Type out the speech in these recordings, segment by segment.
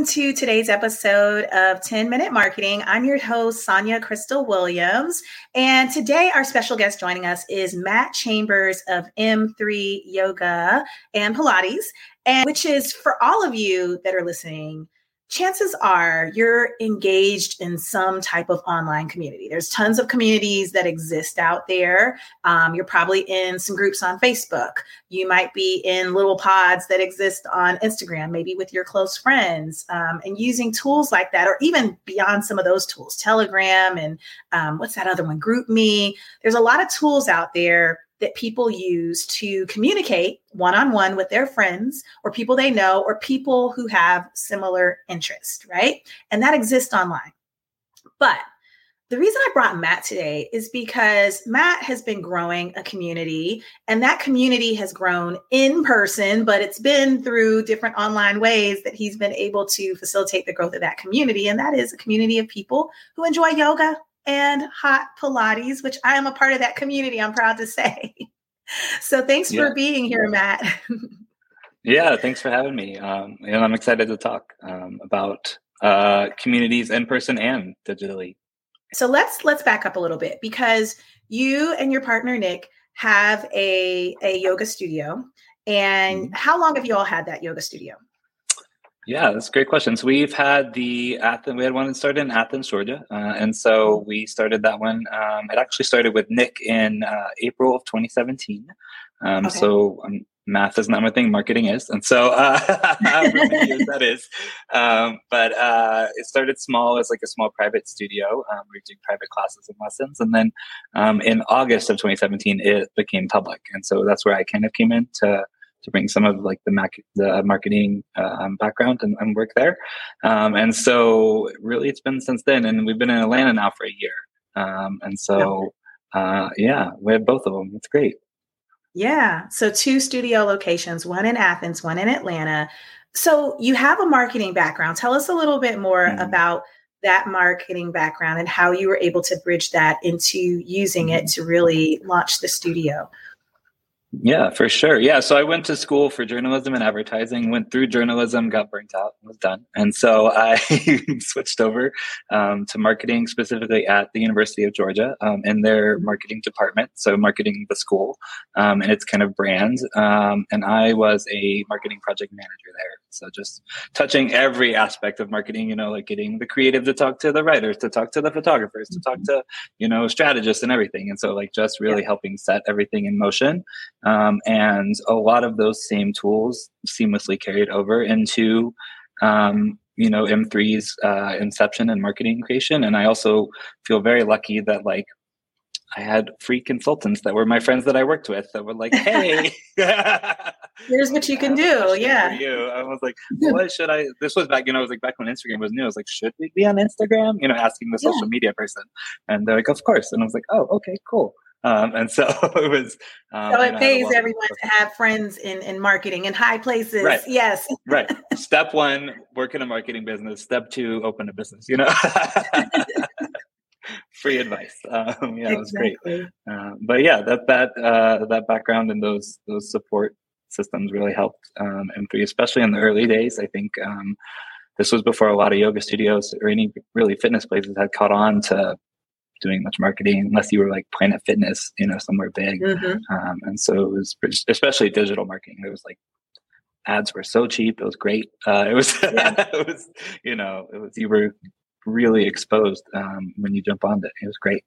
welcome to today's episode of 10 Minute Marketing. I'm your host, Sonja Crystal Williams. And today, our special guest joining us is Matt Chambers of M3 Yoga and Pilates, and which is for all of you that are listening chances are you're engaged in some type of online community. There's tons of communities that exist out there. Um, you're probably in some groups on Facebook. You might be in little pods that exist on Instagram, maybe with your close friends, um, and using tools like that, or even beyond some of those tools, Telegram and um, what's that other one, GroupMe. There's a lot of tools out there that people use to communicate one on one with their friends or people they know or people who have similar interest, right? And that exists online. But the reason I brought Matt today is because Matt has been growing a community, and that community has grown in person, but it's been through different online ways that he's been able to facilitate the growth of that community. And that is a community of people who enjoy yoga, and hot Pilates, which I am a part of that community, I'm proud to say. So thanks yeah. for being here, Matt. yeah, thanks for having me. Um, and I'm excited to talk um, about uh, communities in person and digitally. So let's let's back up a little bit because you and your partner Nick have a a yoga studio. And mm-hmm. how long have you all had that yoga studio? Yeah, that's a great question. So we've had the Athens, we had one that started in Athens, Georgia. Uh, and so mm-hmm. we started that one. Um, it actually started with Nick in uh, April of 2017. Um, okay. So um, math is not my thing, marketing is. And so uh, years that is. Um, but uh, it started small as like a small private studio. Um, we were doing private classes and lessons. And then um, in August of 2017, it became public. And so that's where I kind of came in to to bring some of like the mac- the marketing um, background and, and, work there. Um, and so really it's been since then, and we've been in Atlanta now for a year. Um, and so uh, yeah, we have both of them. It's great. Yeah. So two studio locations, one in Athens, one in Atlanta. So you have a marketing background. Tell us a little bit more mm-hmm. about that marketing background and how you were able to bridge that into using it mm-hmm. to really launch the studio. Yeah, for sure. Yeah. So I went to school for journalism and advertising, went through journalism, got burnt out, was done. And so I switched over um, to marketing specifically at the University of Georgia um, in their marketing department. So marketing the school um, and its kind of brand. Um, and I was a marketing project manager there. So just touching every aspect of marketing, you know, like getting the creative to talk to the writers, to talk to the photographers, to talk mm-hmm. to, you know, strategists and everything. And so like just really yeah. helping set everything in motion. Um, and a lot of those same tools seamlessly carried over into, um, you know, M3's uh, inception and marketing creation. And I also feel very lucky that like I had free consultants that were my friends that I worked with that were like, "Hey, here's what you can do." Yeah, you. I was like, "What should I?" This was back, you know, I was like back when Instagram was new. I was like, "Should we be on Instagram?" You know, asking the yeah. social media person, and they're like, "Of course." And I was like, "Oh, okay, cool." Um, and so it was. Um, so it pays everyone to have friends in, in marketing in high places. Right. Yes. right. Step one, work in a marketing business. Step two, open a business. You know. Free advice. Um, yeah, it was great. Uh, but yeah, that that uh, that background and those those support systems really helped um, M3, especially in the early days. I think um, this was before a lot of yoga studios or any really fitness places had caught on to doing much marketing unless you were like Planet Fitness, you know, somewhere big. Mm-hmm. Um, and so it was especially digital marketing. It was like ads were so cheap. It was great. Uh, it was, yeah. it was, you know, it was, you were really exposed um, when you jump on it. It was great.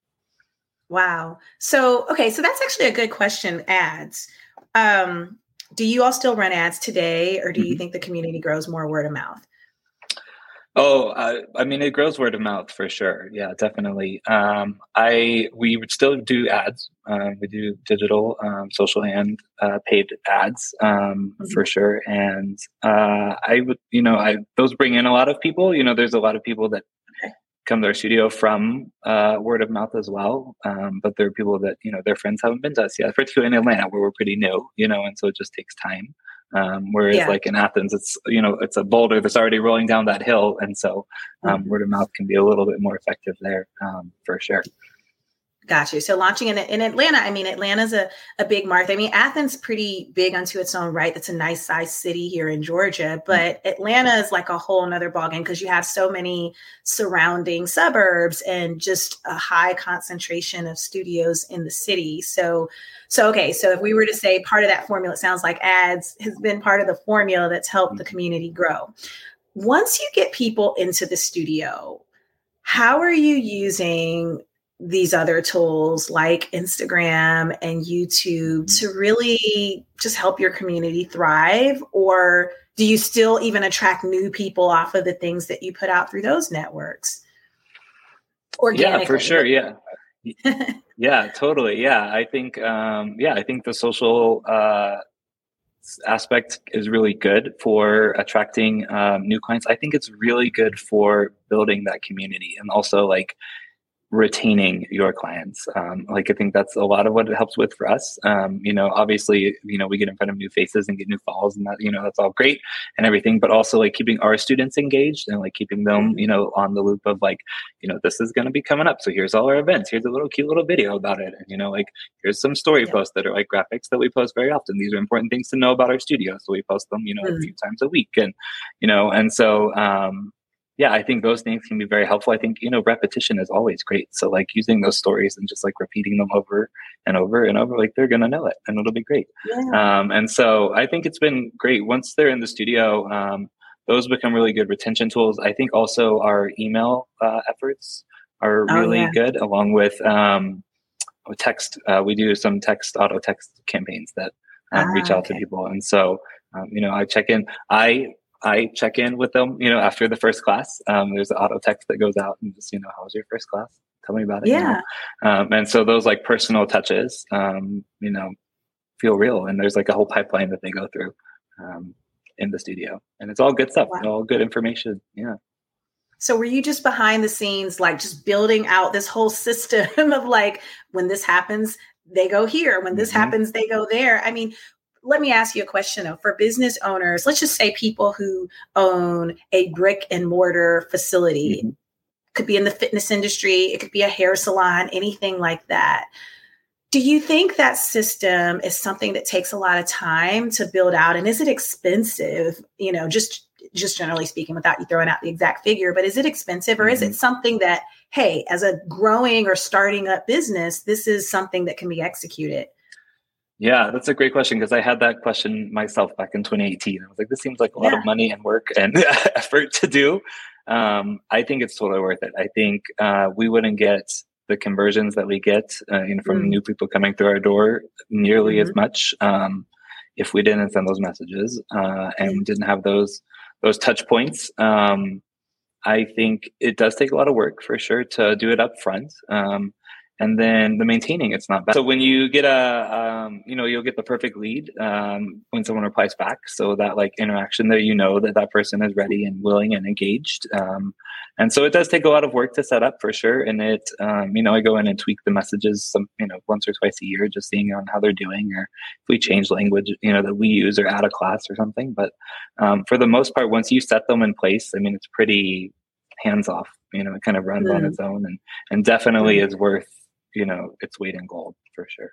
Wow. So, okay. So that's actually a good question. Ads. Um, do you all still run ads today or do you mm-hmm. think the community grows more word of mouth? Oh, uh, I mean, it grows word of mouth for sure. Yeah, definitely. Um, I we would still do ads. Um, we do digital, um, social, and uh, paid ads um, mm-hmm. for sure. And uh, I would, you know, I those bring in a lot of people. You know, there's a lot of people that come to our studio from uh, word of mouth as well. Um, but there are people that you know their friends haven't been to us yet, particularly in Atlanta where we're pretty new. You know, and so it just takes time. Um, whereas yeah. like in Athens, it's you know it's a boulder that's already rolling down that hill, and so um, mm-hmm. word of mouth can be a little bit more effective there um, for sure. Got you. So launching in, in Atlanta, I mean, Atlanta's a, a big market. I mean, Athens pretty big unto its own right. That's a nice sized city here in Georgia, mm-hmm. but Atlanta is like a whole nother ballgame because you have so many surrounding suburbs and just a high concentration of studios in the city. So, so okay. So if we were to say part of that formula, it sounds like ads has been part of the formula that's helped the mm-hmm. community grow. Once you get people into the studio, how are you using these other tools like Instagram and YouTube to really just help your community thrive? Or do you still even attract new people off of the things that you put out through those networks? Yeah, for sure. Yeah. yeah, totally. Yeah. I think, um, yeah, I think the social, uh, aspect is really good for attracting um, new clients. I think it's really good for building that community and also like retaining your clients. Um, like I think that's a lot of what it helps with for us. Um, you know, obviously, you know, we get in front of new faces and get new follows and that, you know, that's all great and everything, but also like keeping our students engaged and like keeping them, mm-hmm. you know, on the loop of like, you know, this is going to be coming up. So here's all our events. Here's a little cute little video about it. And, you know, like here's some story yeah. posts that are like graphics that we post very often. These are important things to know about our studio. So we post them, you know, mm-hmm. a few times a week and, you know, and so, um, yeah, I think those things can be very helpful. I think, you know, repetition is always great. So like using those stories and just like repeating them over and over and over, like they're going to know it and it'll be great. Yeah. Um, and so I think it's been great once they're in the studio. Um, those become really good retention tools. I think also our email uh, efforts are oh, really yeah. good along with, um, text. Uh, we do some text auto text campaigns that um, ah, reach out okay. to people. And so, um, you know, I check in, I I check in with them, you know, after the first class. Um, there's an auto text that goes out and just, you know, how was your first class? Tell me about it. Yeah. You know? um, and so those like personal touches, um, you know, feel real. And there's like a whole pipeline that they go through um, in the studio. And it's all good stuff, wow. all good information. Yeah. So were you just behind the scenes, like just building out this whole system of like, when this happens, they go here. When this mm-hmm. happens, they go there. I mean, let me ask you a question though. For business owners, let's just say people who own a brick and mortar facility, mm-hmm. could be in the fitness industry, it could be a hair salon, anything like that. Do you think that system is something that takes a lot of time to build out and is it expensive, you know, just just generally speaking without you throwing out the exact figure, but is it expensive or mm-hmm. is it mm-hmm. something that hey, as a growing or starting up business, this is something that can be executed? Yeah, that's a great question because I had that question myself back in 2018. I was like, this seems like a lot yeah. of money and work and effort to do. Um, I think it's totally worth it. I think uh, we wouldn't get the conversions that we get uh, you know, from mm. new people coming through our door nearly mm-hmm. as much um, if we didn't send those messages uh, and didn't have those those touch points. Um, I think it does take a lot of work for sure to do it up front. Um, and then the maintaining it's not bad so when you get a um, you know you'll get the perfect lead um, when someone replies back so that like interaction there you know that that person is ready and willing and engaged um, and so it does take a lot of work to set up for sure and it um, you know i go in and tweak the messages some you know once or twice a year just seeing on how they're doing or if we change language you know that we use or add a class or something but um, for the most part once you set them in place i mean it's pretty hands off you know it kind of runs mm. on its own and and definitely mm. is worth you know its weight in gold for sure.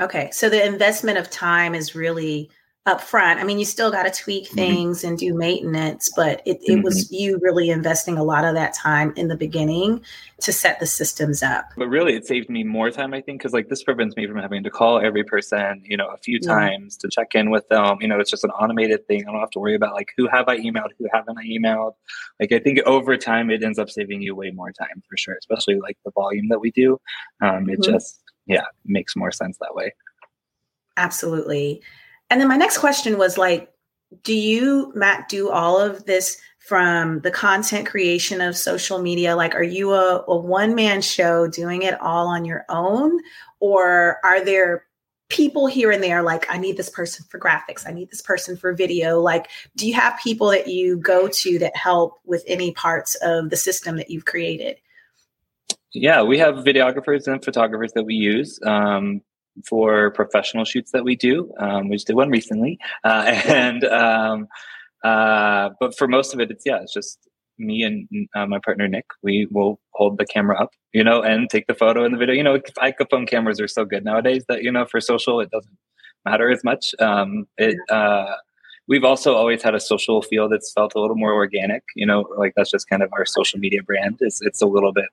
Okay so the investment of time is really up front i mean you still got to tweak mm-hmm. things mm-hmm. and do maintenance but it, it mm-hmm. was you really investing a lot of that time in the beginning to set the systems up but really it saved me more time i think because like this prevents me from having to call every person you know a few yeah. times to check in with them you know it's just an automated thing i don't have to worry about like who have i emailed who haven't i emailed like i think over time it ends up saving you way more time for sure especially like the volume that we do um, it mm-hmm. just yeah makes more sense that way absolutely and then my next question was like, do you, Matt, do all of this from the content creation of social media? Like, are you a, a one man show doing it all on your own? Or are there people here and there like, I need this person for graphics, I need this person for video? Like, do you have people that you go to that help with any parts of the system that you've created? Yeah, we have videographers and photographers that we use. Um, for professional shoots that we do. Um, we just did one recently, uh, and um, uh, but for most of it, it's yeah, it's just me and uh, my partner Nick, we will hold the camera up, you know, and take the photo and the video. You know, iPhone cameras are so good nowadays that you know for social it doesn't matter as much. Um, it uh, we've also always had a social feel that's felt a little more organic. You know, like that's just kind of our social media brand. Is it's a little bit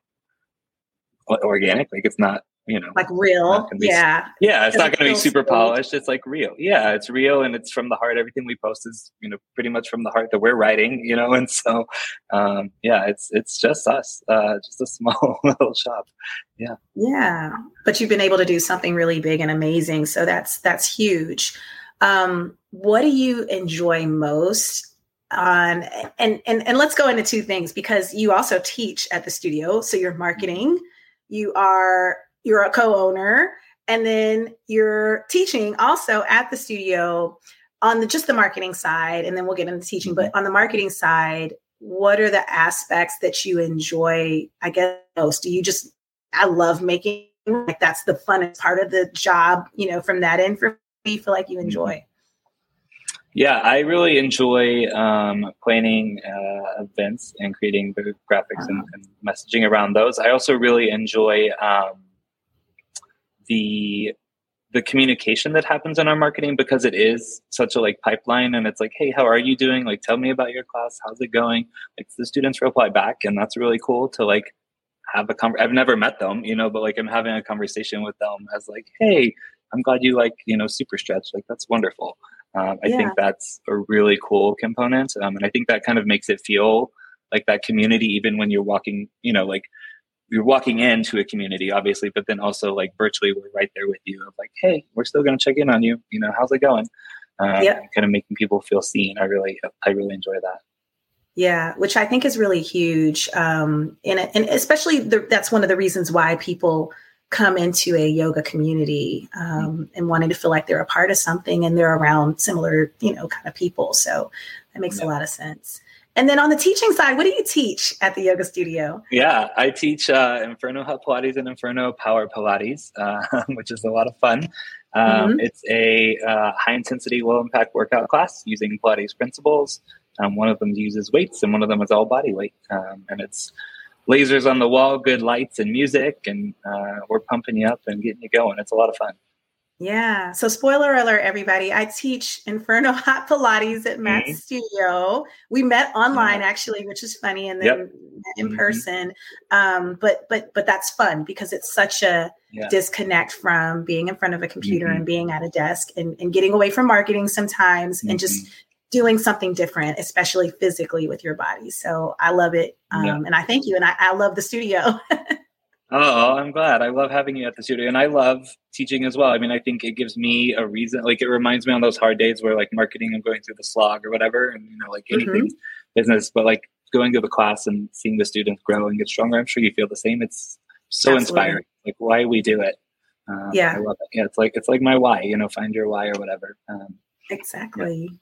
organic. Like it's not you know like real? yeah. Yeah it's not going to be super polished. It's like real. Yeah it's real and it's from the heart. Everything we post is you know pretty much from the heart that we're writing you know and so um yeah it's it's just us uh just a small little shop. Yeah. Yeah. But you've been able to do something really big and amazing so that's that's huge. Um what do you enjoy most on and and and let's go into two things because you also teach at the studio so you're marketing. You are you're a co-owner and then you're teaching also at the studio on the, just the marketing side and then we'll get into teaching but on the marketing side what are the aspects that you enjoy i guess most? Do you just i love making like that's the funnest part of the job you know from that end for me feel like you mm-hmm. enjoy? Yeah i really enjoy um, planning uh, events and creating the graphics and, and, messaging around those. I also really enjoy um, the the communication that happens in our marketing because it is such a like pipeline and it's like hey how are you doing? Like tell me about your class. How's it going? Like the students reply back and that's really cool to like have a con- i've never met them you know but like i'm having a conversation with them as like hey i'm glad you like you know super stretch. Like that's wonderful. Um, i yeah. think that's a really cool component um, and i think that kind of makes it feel like that community even when you're walking you know like you're walking into a community obviously but then also like virtually we're right there with you of like hey we're still going to check in on you you know how's it going um, yeah. kind of making people feel seen i really i really enjoy that yeah which i think is really huge um and, and especially the, that's one of the reasons why people come into a yoga community um, mm-hmm. and wanting to feel like they're a part of something and they're around similar you know kind of people so that makes yeah. a lot of sense and then on the teaching side, what do you teach at the yoga studio? Yeah, I teach uh, Inferno Hot Pilates and Inferno Power Pilates, uh, which is a lot of fun. Um, mm-hmm. It's a uh, high intensity, low impact workout class using Pilates principles. Um, one of them uses weights, and one of them is all body weight. Um, and it's lasers on the wall, good lights and music, and uh, we're pumping you up and getting you going. It's a lot of fun. Yeah. So, spoiler alert, everybody. I teach Inferno Hot Pilates at Matt's mm-hmm. studio. We met online, actually, which is funny, and then yep. in mm-hmm. person. Um, but but but that's fun because it's such a yeah. disconnect from being in front of a computer mm-hmm. and being at a desk and, and getting away from marketing sometimes and just mm-hmm. doing something different, especially physically with your body. So I love it, um, yeah. and I thank you, and I, I love the studio. Oh, I'm glad. I love having you at the studio and I love teaching as well. I mean, I think it gives me a reason, like it reminds me on those hard days where like marketing, I'm going through the slog or whatever, and you know, like anything mm-hmm. business, but like going to the class and seeing the students grow and get stronger. I'm sure you feel the same. It's so Absolutely. inspiring. Like why we do it. Um, yeah. I love it. Yeah. It's like, it's like my why, you know, find your why or whatever. Um, exactly. Yeah.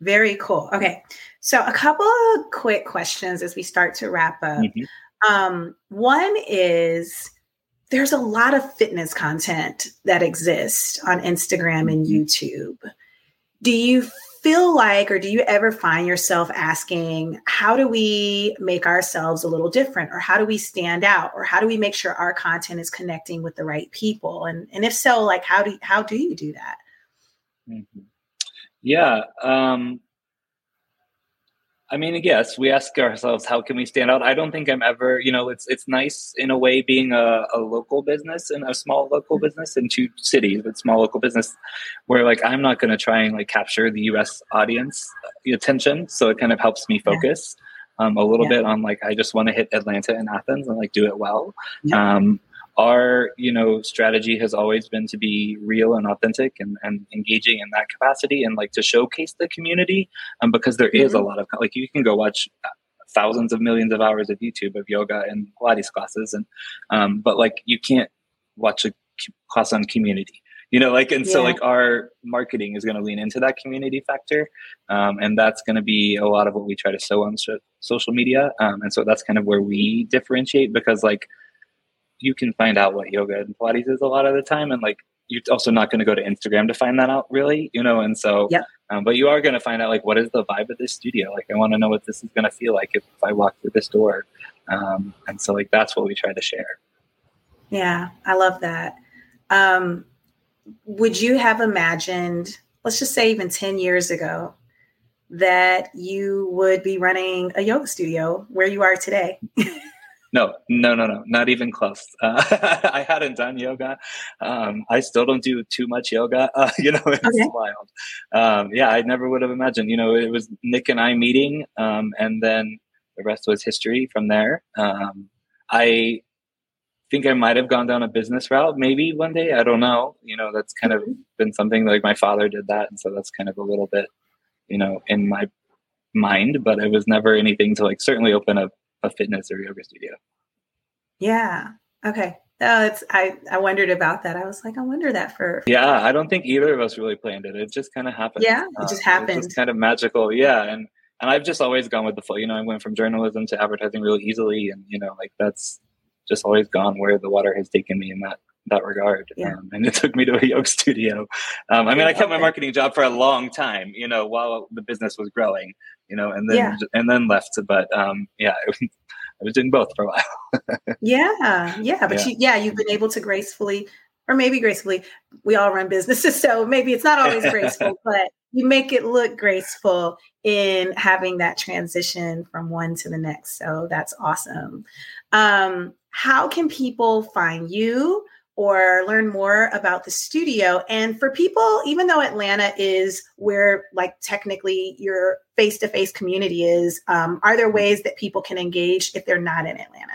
Very cool. Okay. So a couple of quick questions as we start to wrap up. Mm-hmm. Um, one is there's a lot of fitness content that exists on Instagram and mm-hmm. YouTube. Do you feel like, or do you ever find yourself asking, how do we make ourselves a little different? Or how do we stand out? Or how do we make sure our content is connecting with the right people? And, and if so, like, how do, how do you do that? Mm-hmm. Yeah. Um, I mean, yes, we ask ourselves, how can we stand out? I don't think I'm ever, you know, it's it's nice in a way being a, a local business and a small local business in two cities, but small local business, where like I'm not going to try and like capture the U.S. audience uh, attention, so it kind of helps me focus yeah. um, a little yeah. bit on like I just want to hit Atlanta and Athens and like do it well. Yeah. Um, our you know strategy has always been to be real and authentic and, and engaging in that capacity and like to showcase the community um, because there mm-hmm. is a mm-hmm. lot of like you can go watch thousands of millions of hours of youtube of yoga and pilates classes and um, but like you can't watch a class on community you know like and yeah. so like our marketing is going to lean into that community factor um, and that's going to be a lot of what we try to show on social media um, and so that's kind of where we differentiate because like you can find out what yoga and Pilates is a lot of the time. And like, you're also not going to go to Instagram to find that out really, you know? And so, yeah. Um, but you are going to find out like what is the vibe of this studio. Like I want to know what this is going to feel like if, if I walk through this door. Um, and so like that's what we try to share. Yeah, I love that. Um, would you have imagined, let's just say even 10 years ago, that you would be running a yoga studio where you are today? no, no, no, no, not even close. Uh, I hadn't done yoga. Um, I still don't do too much yoga. Uh, you know, it's okay. wild. Um, yeah, I never would have imagined. You know, it was Nick and I meeting, um, and then the rest was history from there. Um, I think I might have gone down a business route maybe one day. I don't know. You know, that's kind of been something like my father did that. And so that's kind of a little bit, you know, in my mind, but it was never anything to like certainly open a, a fitness or yoga studio. Yeah. Okay. Oh, it's I, I wondered about that. I was like, I wonder that for, Yeah, I don't think either of us really planned it. It just kind of happened. Yeah, it just uh, happened. It just kind of magical. Yeah. And and I've just always gone with the flow. You know, I went from journalism to advertising really easily and you know, like that's just always gone where the water has taken me in that that regard. Yeah. Um, and it took me to a yoga studio. Um, I mean, I kept my marketing job for a long time, you know, while the business was growing, you know, and then yeah. and then left. But um, yeah, I was doing both for a while. yeah, yeah, but yeah. You, yeah, you've been able to gracefully, or maybe gracefully. We all run businesses, so maybe it's not always graceful, but you make it look graceful in having that transition from one to the next. So that's awesome. Um, how can people find you or learn more about the studio? And for people, even though Atlanta is where, like, technically your face to face community is, um, are there ways that people can engage if they're not in Atlanta?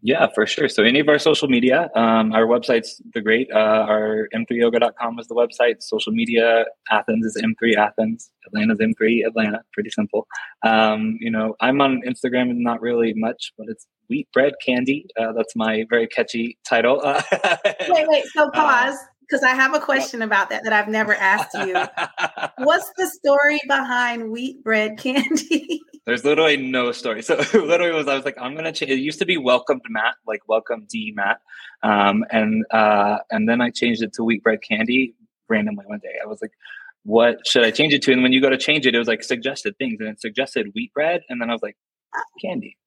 Yeah, for sure. So any of our social media, um, our website's the great. Uh, our m3yoga.com is the website. Social media, Athens is M3 Athens. Atlanta's M3 Atlanta. Pretty simple. Um, you know, I'm on Instagram, and not really much, but it's wheat bread candy. Uh, that's my very catchy title. wait, wait. So uh, pause because I have a question about that that I've never asked you. What's the story behind wheat bread candy? There's literally no story. So literally was I was like, I'm gonna change. It used to be welcomed Matt, like welcome D Matt, um, and uh, and then I changed it to wheat bread candy randomly one day. I was like, what should I change it to? And when you go to change it, it was like suggested things, and it suggested wheat bread, and then I was like, candy.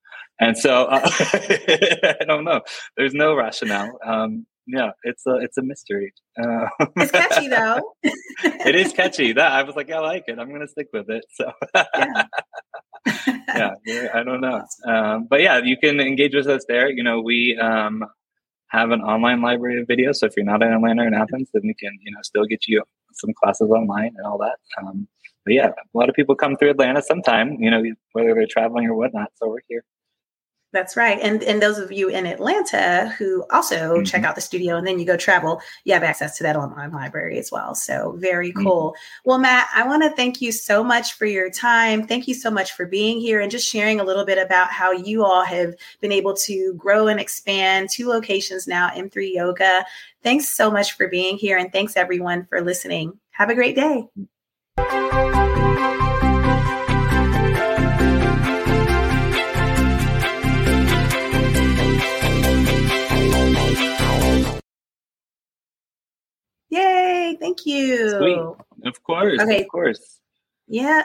And so uh, I don't know. There's no rationale. Um, yeah, it's a it's a mystery. Uh, it's catchy though. it is catchy. That I was like, I like it. I'm going to stick with it. So yeah. yeah, I don't know, um, but yeah, you can engage with us there. You know, we um, have an online library of videos. So if you're not in Atlanta or in Athens, then we can you know still get you some classes online and all that. Um, but yeah, a lot of people come through Atlanta sometime. You know, whether they're traveling or whatnot. So we're here. That's right. And and those of you in Atlanta who also mm-hmm. check out the studio and then you go travel, you have access to that online library as well. So very mm-hmm. cool. Mm-hmm. Well, Matt, I want to thank you so much for your time. Thank you so much for being here and just sharing a little bit about how you all have been able to grow and expand two locations now, M3 Yoga. Thanks so much for being here and thanks everyone for listening. Have a great day. Yay! Thank you. Sweet. Of course. Okay. Of course. Yeah.